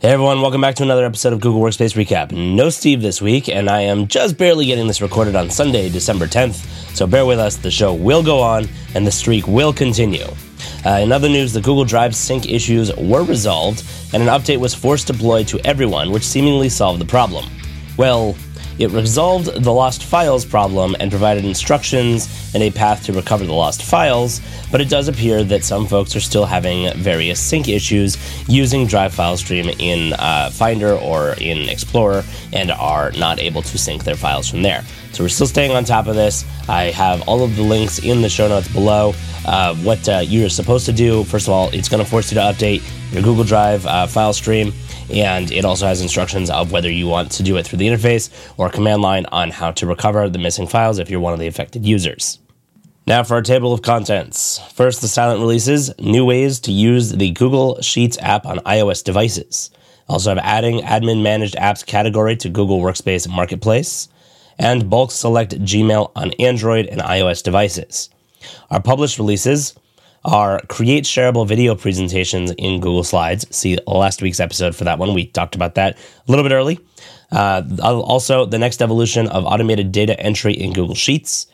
Hey everyone, welcome back to another episode of Google Workspace Recap. No Steve this week, and I am just barely getting this recorded on Sunday, December 10th, so bear with us. The show will go on, and the streak will continue. Uh, in other news, the Google Drive sync issues were resolved, and an update was forced deployed to everyone, which seemingly solved the problem. Well, it resolved the lost files problem and provided instructions and a path to recover the lost files, but it does appear that some folks are still having various sync issues using Drive File Stream in uh, Finder or in Explorer and are not able to sync their files from there. So we're still staying on top of this. I have all of the links in the show notes below. Uh, what uh, you're supposed to do, first of all, it's going to force you to update your Google Drive uh, file stream and it also has instructions of whether you want to do it through the interface or command line on how to recover the missing files if you're one of the affected users. Now for our table of contents. First, the silent releases, new ways to use the Google Sheets app on iOS devices. Also have adding admin managed apps category to Google Workspace Marketplace, and bulk select Gmail on Android and iOS devices. Our published releases, are create shareable video presentations in Google Slides. See last week's episode for that one. We talked about that a little bit early. Uh, also, the next evolution of automated data entry in Google Sheets,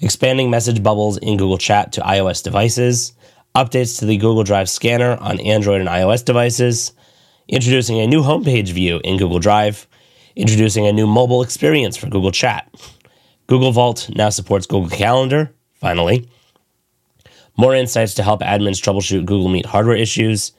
expanding message bubbles in Google Chat to iOS devices, updates to the Google Drive scanner on Android and iOS devices, introducing a new homepage view in Google Drive, introducing a new mobile experience for Google Chat. Google Vault now supports Google Calendar, finally more insights to help admins troubleshoot Google Meet hardware issues,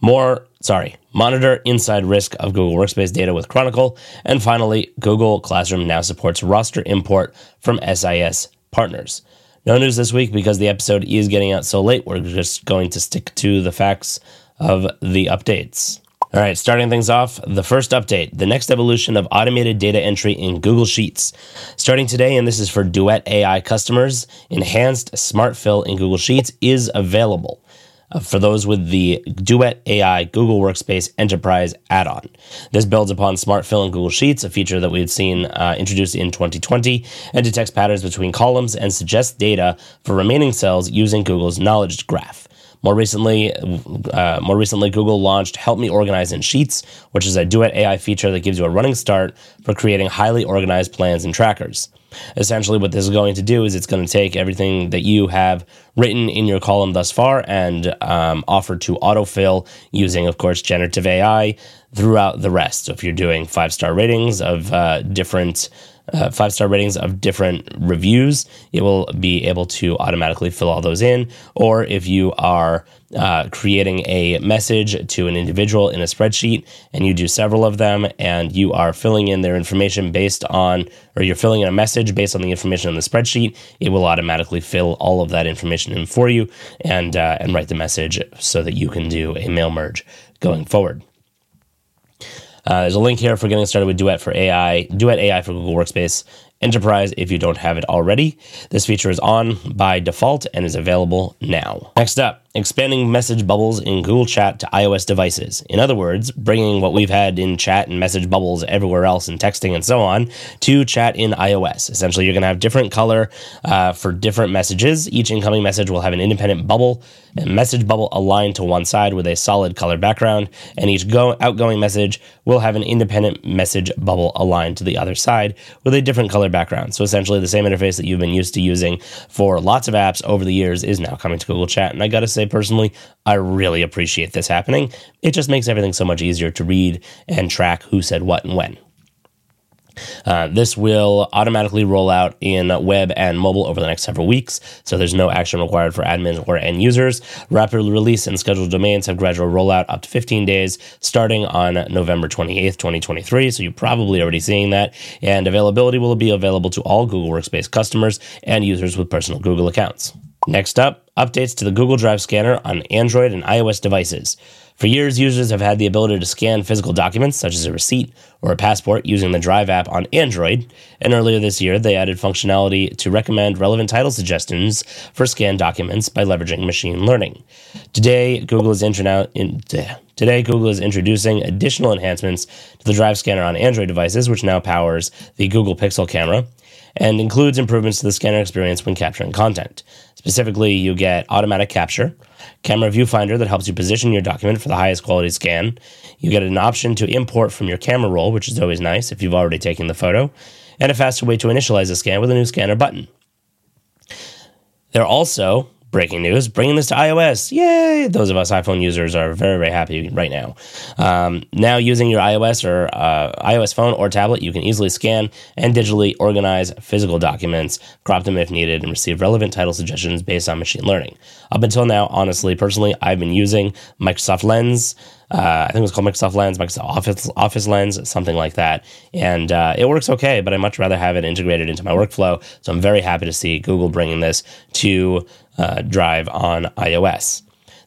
more, sorry, monitor inside risk of Google Workspace data with Chronicle, and finally, Google Classroom now supports roster import from SIS partners. No news this week because the episode is getting out so late. We're just going to stick to the facts of the updates. All right, starting things off, the first update, the next evolution of automated data entry in Google Sheets. Starting today, and this is for Duet AI customers, enhanced Smart Fill in Google Sheets is available. Uh, for those with the Duet AI Google Workspace Enterprise add on. This builds upon Smart Fill in Google Sheets, a feature that we had seen uh, introduced in 2020, and detects patterns between columns and suggests data for remaining cells using Google's Knowledge Graph. More recently, uh, more recently, Google launched Help Me Organize in Sheets, which is a Duet AI feature that gives you a running start for creating highly organized plans and trackers. Essentially, what this is going to do is it's going to take everything that you have written in your column thus far and um, offer to autofill using, of course, generative AI throughout the rest. So if you're doing five star ratings of uh, different uh, five star ratings of different reviews, it will be able to automatically fill all those in. Or if you are uh, creating a message to an individual in a spreadsheet and you do several of them and you are filling in their information based on, or you're filling in a message based on the information on the spreadsheet, it will automatically fill all of that information in for you and, uh, and write the message so that you can do a mail merge going forward. Uh, there's a link here for getting started with Duet for AI, Duet AI for Google Workspace Enterprise if you don't have it already. This feature is on by default and is available now. Next up, expanding message bubbles in Google Chat to iOS devices. In other words, bringing what we've had in chat and message bubbles everywhere else in texting and so on to chat in iOS. Essentially, you're going to have different color uh, for different messages. Each incoming message will have an independent bubble, a message bubble aligned to one side with a solid color background, and each go- outgoing message will have an independent message bubble aligned to the other side with a different color background. So essentially, the same interface that you've been used to using for lots of apps over the years is now coming to Google Chat. And I got to say, personally, I really appreciate this happening. It just makes everything so much easier to read and track who said what and when. Uh, this will automatically roll out in web and mobile over the next several weeks, so there's no action required for admins or end users. Rapid release and scheduled domains have gradual rollout up to 15 days starting on November 28th, 2023. So you're probably already seeing that. And availability will be available to all Google Workspace customers and users with personal Google accounts. Next up, updates to the Google Drive scanner on Android and iOS devices. For years, users have had the ability to scan physical documents, such as a receipt or a passport, using the Drive app on Android. And earlier this year, they added functionality to recommend relevant title suggestions for scanned documents by leveraging machine learning. Today, Google is interna- in, Today, Google is introducing additional enhancements to the Drive scanner on Android devices, which now powers the Google Pixel camera and includes improvements to the scanner experience when capturing content. Specifically, you get automatic capture, Camera Viewfinder that helps you position your document for the highest quality scan. You get an option to import from your camera roll, which is always nice if you've already taken the photo, and a faster way to initialize a scan with a new scanner button. They're also breaking news, bringing this to iOS. Yay! Those of us iPhone users are very, very happy right now. Um, now, using your iOS or uh, iOS phone or tablet, you can easily scan and digitally organize physical documents, crop them if needed, and receive relevant title suggestions based on machine learning. Up until now, honestly, personally, I've been using Microsoft Lens. Uh, I think it was called Microsoft Lens, Microsoft Office Office Lens, something like that, and uh, it works okay. But I much rather have it integrated into my workflow. So I'm very happy to see Google bringing this to uh, Drive on iOS.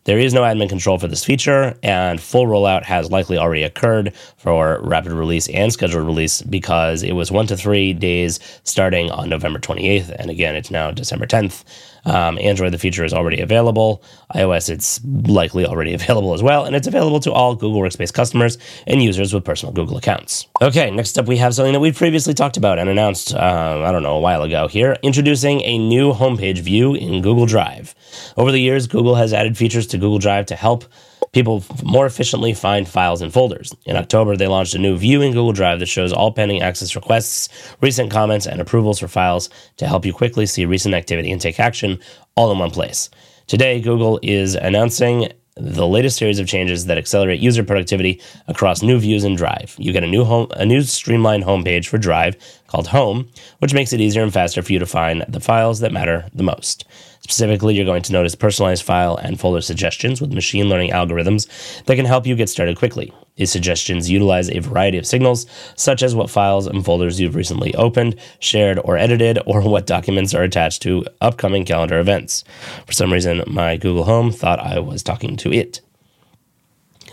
There is no admin control for this feature, and full rollout has likely already occurred for rapid release and scheduled release because it was one to three days starting on November 28th, and again, it's now December 10th. Um, Android, the feature is already available. iOS, it's likely already available as well, and it's available to all Google Workspace customers and users with personal Google accounts. Okay, next up, we have something that we've previously talked about and announced, uh, I don't know, a while ago here, introducing a new homepage view in Google Drive. Over the years, Google has added features to Google Drive to help people more efficiently find files and folders. In October, they launched a new view in Google Drive that shows all pending access requests, recent comments, and approvals for files to help you quickly see recent activity and take action all in one place. Today, Google is announcing the latest series of changes that accelerate user productivity across new views in Drive. You get a new home, a new streamlined homepage for Drive called Home, which makes it easier and faster for you to find the files that matter the most. Specifically, you're going to notice personalized file and folder suggestions with machine learning algorithms that can help you get started quickly. These suggestions utilize a variety of signals, such as what files and folders you've recently opened, shared, or edited, or what documents are attached to upcoming calendar events. For some reason, my Google Home thought I was talking to it.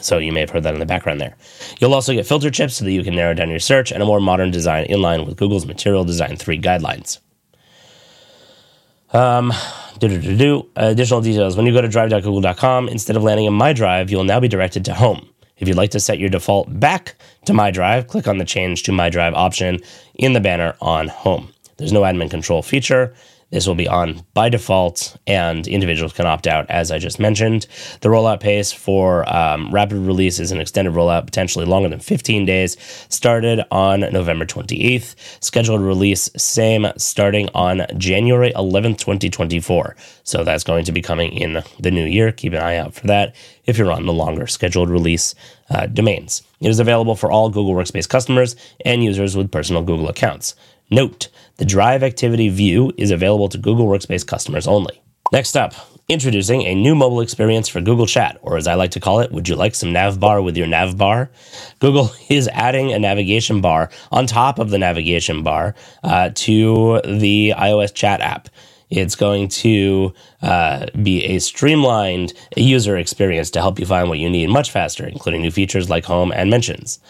So you may have heard that in the background there. You'll also get filter chips so that you can narrow down your search and a more modern design in line with Google's Material Design 3 guidelines. Um, additional details. When you go to drive.google.com, instead of landing in My Drive, you'll now be directed to Home. If you'd like to set your default back to My Drive, click on the Change to My Drive option in the banner on Home. There's no admin control feature. This will be on by default, and individuals can opt out, as I just mentioned. The rollout pace for um, rapid release is an extended rollout, potentially longer than 15 days, started on November 28th. Scheduled release, same, starting on January 11th, 2024. So that's going to be coming in the new year. Keep an eye out for that if you're on the longer scheduled release uh, domains. It is available for all Google Workspace customers and users with personal Google accounts. Note, the Drive Activity View is available to Google Workspace customers only. Next up, introducing a new mobile experience for Google Chat, or as I like to call it, would you like some nav bar with your nav bar? Google is adding a navigation bar on top of the navigation bar uh, to the iOS chat app. It's going to uh, be a streamlined user experience to help you find what you need much faster, including new features like home and mentions.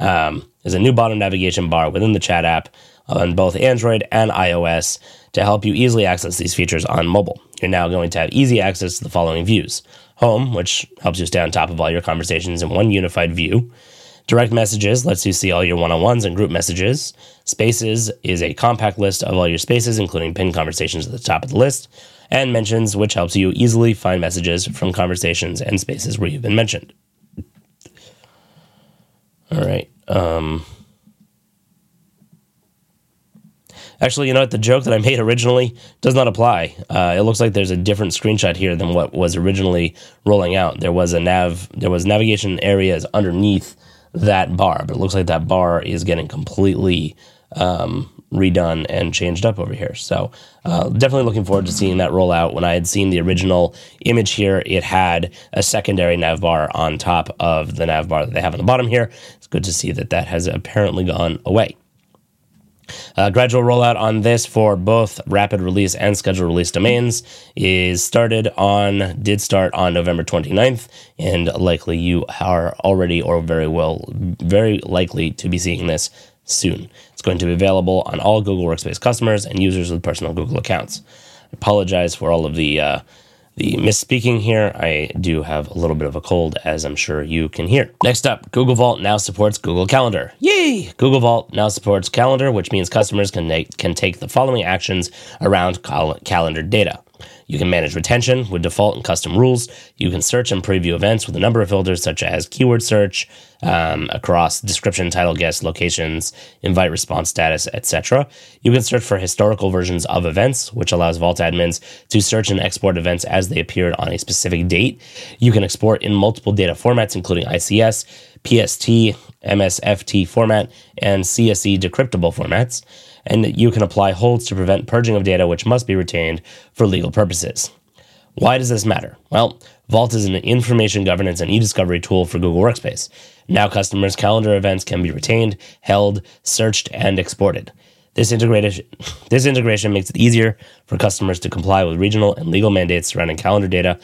Um, there's a new bottom navigation bar within the chat app on both Android and iOS to help you easily access these features on mobile. You're now going to have easy access to the following views Home, which helps you stay on top of all your conversations in one unified view. Direct messages lets you see all your one on ones and group messages. Spaces is a compact list of all your spaces, including pinned conversations at the top of the list. And mentions, which helps you easily find messages from conversations and spaces where you've been mentioned. All right. Um, Actually, you know what? The joke that I made originally does not apply. Uh, it looks like there's a different screenshot here than what was originally rolling out. There was a nav, there was navigation areas underneath that bar, but it looks like that bar is getting completely um, redone and changed up over here. So uh, definitely looking forward to seeing that roll out. When I had seen the original image here, it had a secondary nav bar on top of the nav bar that they have on the bottom here. It's good to see that that has apparently gone away. Uh, gradual rollout on this for both rapid release and scheduled release domains is started on, did start on November 29th, and likely you are already or very well, very likely to be seeing this soon. It's going to be available on all Google Workspace customers and users with personal Google accounts. I apologize for all of the uh, the misspeaking here. I do have a little bit of a cold, as I'm sure you can hear. Next up, Google Vault now supports Google Calendar. Yay! Google Vault now supports Calendar, which means customers can, can take the following actions around cal- calendar data. You can manage retention with default and custom rules. You can search and preview events with a number of filters such as keyword search um, across description, title, guest, locations, invite response status, etc. You can search for historical versions of events, which allows Vault admins to search and export events as they appeared on a specific date. You can export in multiple data formats, including ICS, PST, MSFT format, and CSE decryptable formats and you can apply holds to prevent purging of data which must be retained for legal purposes. Why does this matter? Well, Vault is an information governance and e-discovery tool for Google Workspace. Now customers' calendar events can be retained, held, searched, and exported. This integration, this integration makes it easier for customers to comply with regional and legal mandates surrounding calendar data,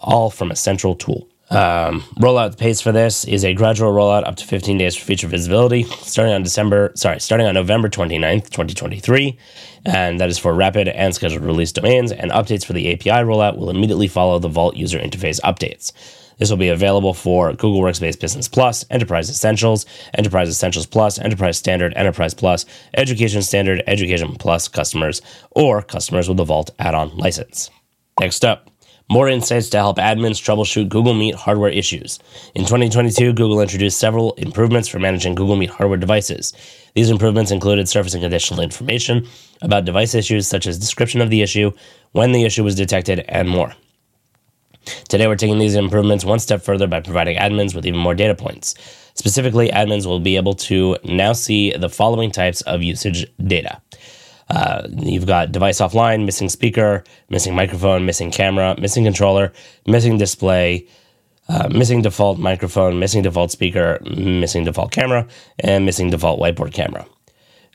all from a central tool. Um, rollout pace for this is a gradual rollout up to 15 days for feature visibility, starting on December, sorry, starting on November 29th, 2023. And that is for rapid and scheduled release domains. And updates for the API rollout will immediately follow the Vault user interface updates. This will be available for Google Workspace Business Plus, Enterprise Essentials, Enterprise Essentials Plus, Enterprise Standard, Enterprise Plus, Education Standard, Education Plus customers, or customers with the Vault add on license. Next up, more insights to help admins troubleshoot Google Meet hardware issues. In 2022, Google introduced several improvements for managing Google Meet hardware devices. These improvements included surfacing additional information about device issues, such as description of the issue, when the issue was detected, and more. Today, we're taking these improvements one step further by providing admins with even more data points. Specifically, admins will be able to now see the following types of usage data uh, you've got device offline, missing speaker, missing microphone, missing camera, missing controller, missing display, uh, missing default microphone, missing default speaker, missing default camera, and missing default whiteboard camera.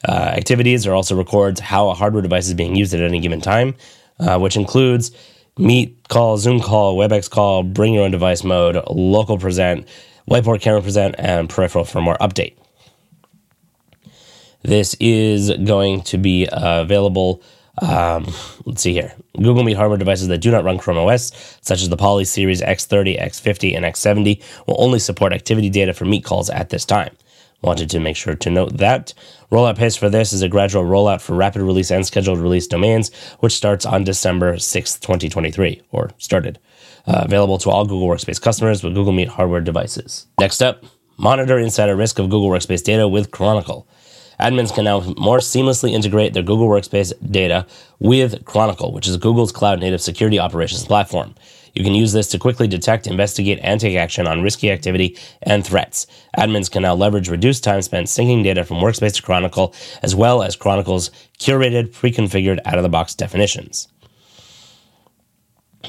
Uh, activities are also records how a hardware device is being used at any given time, uh, which includes Meet call, Zoom call, WebEx call, bring your own device mode, local present, whiteboard camera present, and peripheral firmware update. This is going to be uh, available. Um, let's see here. Google Meet hardware devices that do not run Chrome OS, such as the Poly Series X30, X50, and X70, will only support activity data for Meet calls at this time. Wanted to make sure to note that. Rollout pace for this is a gradual rollout for rapid release and scheduled release domains, which starts on December 6th, 2023, or started. Uh, available to all Google Workspace customers with Google Meet hardware devices. Next up, monitor insider risk of Google Workspace data with Chronicle admins can now more seamlessly integrate their Google Workspace data with Chronicle, which is Google's cloud native security operations platform. You can use this to quickly detect, investigate, and take action on risky activity and threats. Admins can now leverage reduced time spent syncing data from Workspace to Chronicle, as well as Chronicle's curated, pre configured out of the box definitions.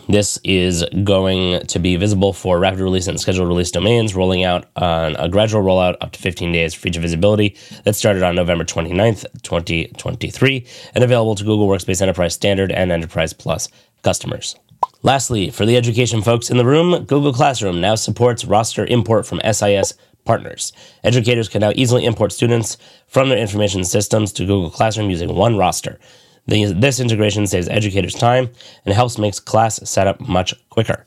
This is going to be visible for rapid release and scheduled release domains, rolling out on a gradual rollout up to 15 days for feature visibility that started on November 29th, 2023, and available to Google Workspace Enterprise Standard and Enterprise Plus customers. Lastly, for the education folks in the room, Google Classroom now supports roster import from SIS partners. Educators can now easily import students from their information systems to Google Classroom using OneRoster. This integration saves educators time and helps make class setup much quicker.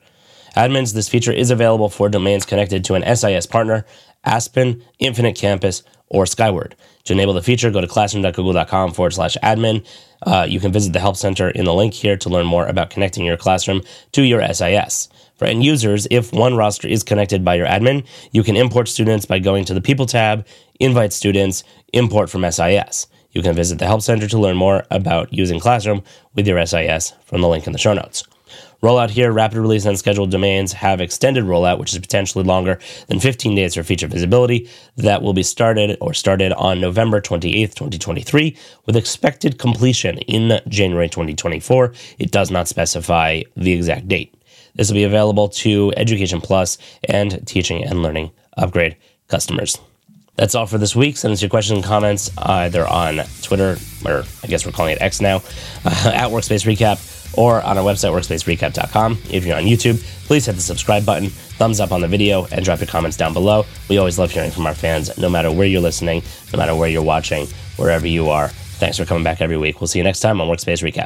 Admins, this feature is available for domains connected to an SIS partner, Aspen, Infinite Campus, or Skyward. To enable the feature, go to classroom.google.com forward slash admin. Uh, you can visit the Help Center in the link here to learn more about connecting your classroom to your SIS. For end users, if OneRoster is connected by your admin, you can import students by going to the People tab, Invite Students, Import from SIS. You can visit the Help Center to learn more about using Classroom with your SIS from the link in the show notes. Rollout here, rapid release and scheduled domains have extended rollout, which is potentially longer than 15 days for feature visibility. That will be started or started on November 28th, 2023, with expected completion in January 2024. It does not specify the exact date. This will be available to Education Plus and Teaching and Learning Upgrade customers. That's all for this week. Send us your questions and comments either on Twitter, or I guess we're calling it X now, uh, at Workspace Recap, or on our website, workspacerecap.com. If you're on YouTube, please hit the subscribe button, thumbs up on the video, and drop your comments down below. We always love hearing from our fans, no matter where you're listening, no matter where you're watching, wherever you are. Thanks for coming back every week. We'll see you next time on Workspace Recap.